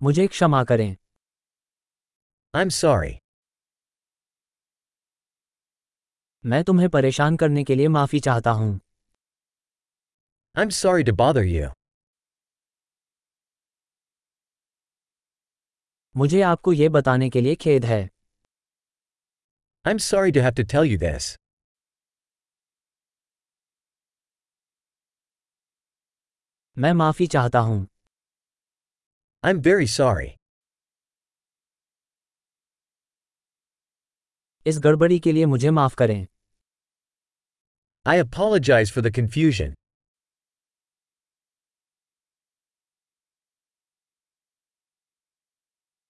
मुझे क्षमा करें। आई एम सॉरी मैं तुम्हें परेशान करने के लिए माफ़ी चाहता हूँ। I am sorry to bother you मुझे आपको यह बताने के लिए खेद है। I am sorry to have to tell you this मैं माफ़ी चाहता हूँ। I'm very sorry. इस गड़बड़ी के लिए मुझे माफ़ करें I apologize for the confusion.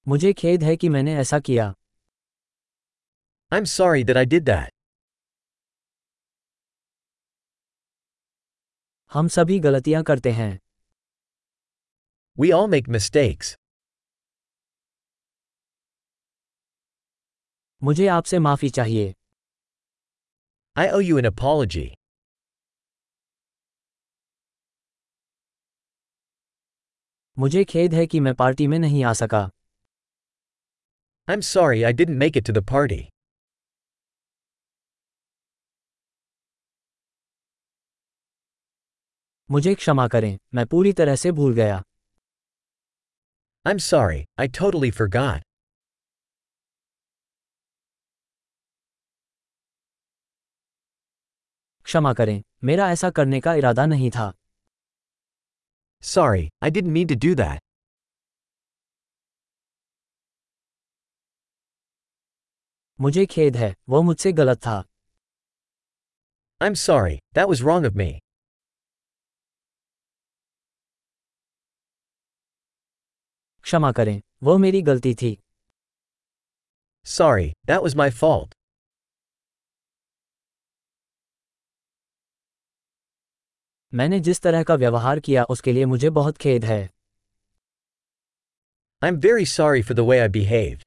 मुझे खेद है कि मैंने ऐसा किया I'm sorry that I did that. हम सभी गलतियाँ करते हैं We all make mistakes. मुझे आपसे माफी चाहिए I owe you an apology. मुझे खेद है कि मैं पार्टी में नहीं आ सका I'm sorry I didn't make it to the party. मुझे क्षमा करें मैं पूरी तरह से भूल गया I'm sorry, I totally forgot. क्षमा करें मेरा ऐसा करने का इरादा नहीं था Sorry, I didn't mean to do that. मुझे खेद है वो मुझसे गलत था I'm sorry, that was wrong of me. क्षमा करें। वह मेरी गलती थी। Sorry that was my fault मैंने जिस तरह का व्यवहार किया उसके लिए मुझे बहुत खेद है। I am very sorry for the way I behave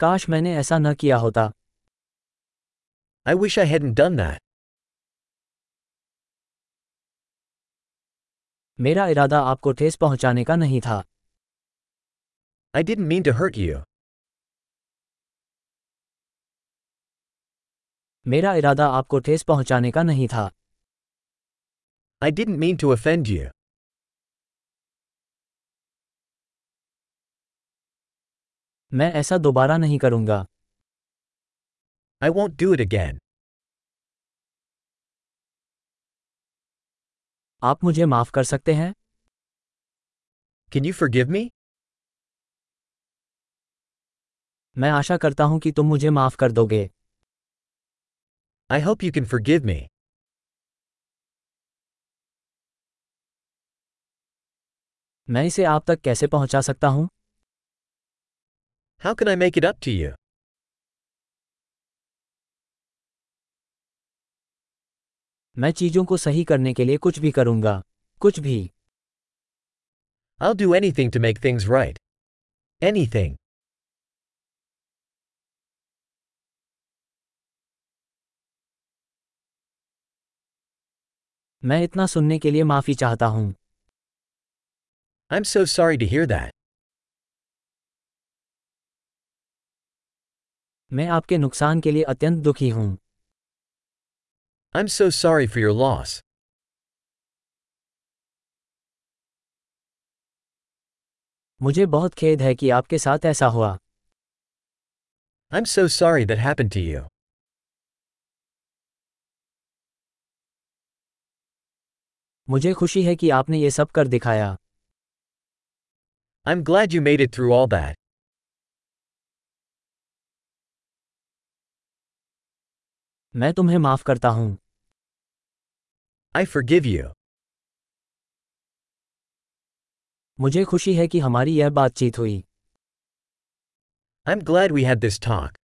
काश मैंने ऐसा न किया होता। I wish I had done that मेरा इरादा आपको ठेस पहुँचाने का नहीं था। आई डिट मीन टू हर्ट यू मेरा इरादा आपको ठेस पहुँचाने का नहीं था। आई डिट मीन टू अफेंड यू मैं ऐसा दोबारा नहीं करूँगा। I won't do it again आप मुझे माफ़ कर सकते हैं? कैन यू फॉरगिव मी मैं आशा करता हूँ कि तुम मुझे माफ़ कर दोगे। I hope you can forgive me मैं इसे आप तक कैसे पहुँचा सकता हूँ? How can I make it up to you मैं चीज़ों को सही करने के लिए कुछ भी करूँगा कुछ भी I'll do anything to make things right. Anything. मैं इतना सुनने के लिए माफ़ी चाहता हूँ I'm so sorry to hear that. मैं आपके नुकसान के लिए अत्यंत दुखी हूँ I'm so sorry for your loss. मुझे बहुत खेद है कि आपके साथ ऐसा हुआ I'm so sorry that happened to you. मुझे खुशी है कि आपने ये सब कर दिखाया I'm glad you made it through all that. मैं तुम्हें माफ करता हूं I forgive you. मुझे खुशी है कि हमारी यह बातचीत हुई I'm glad we had this talk.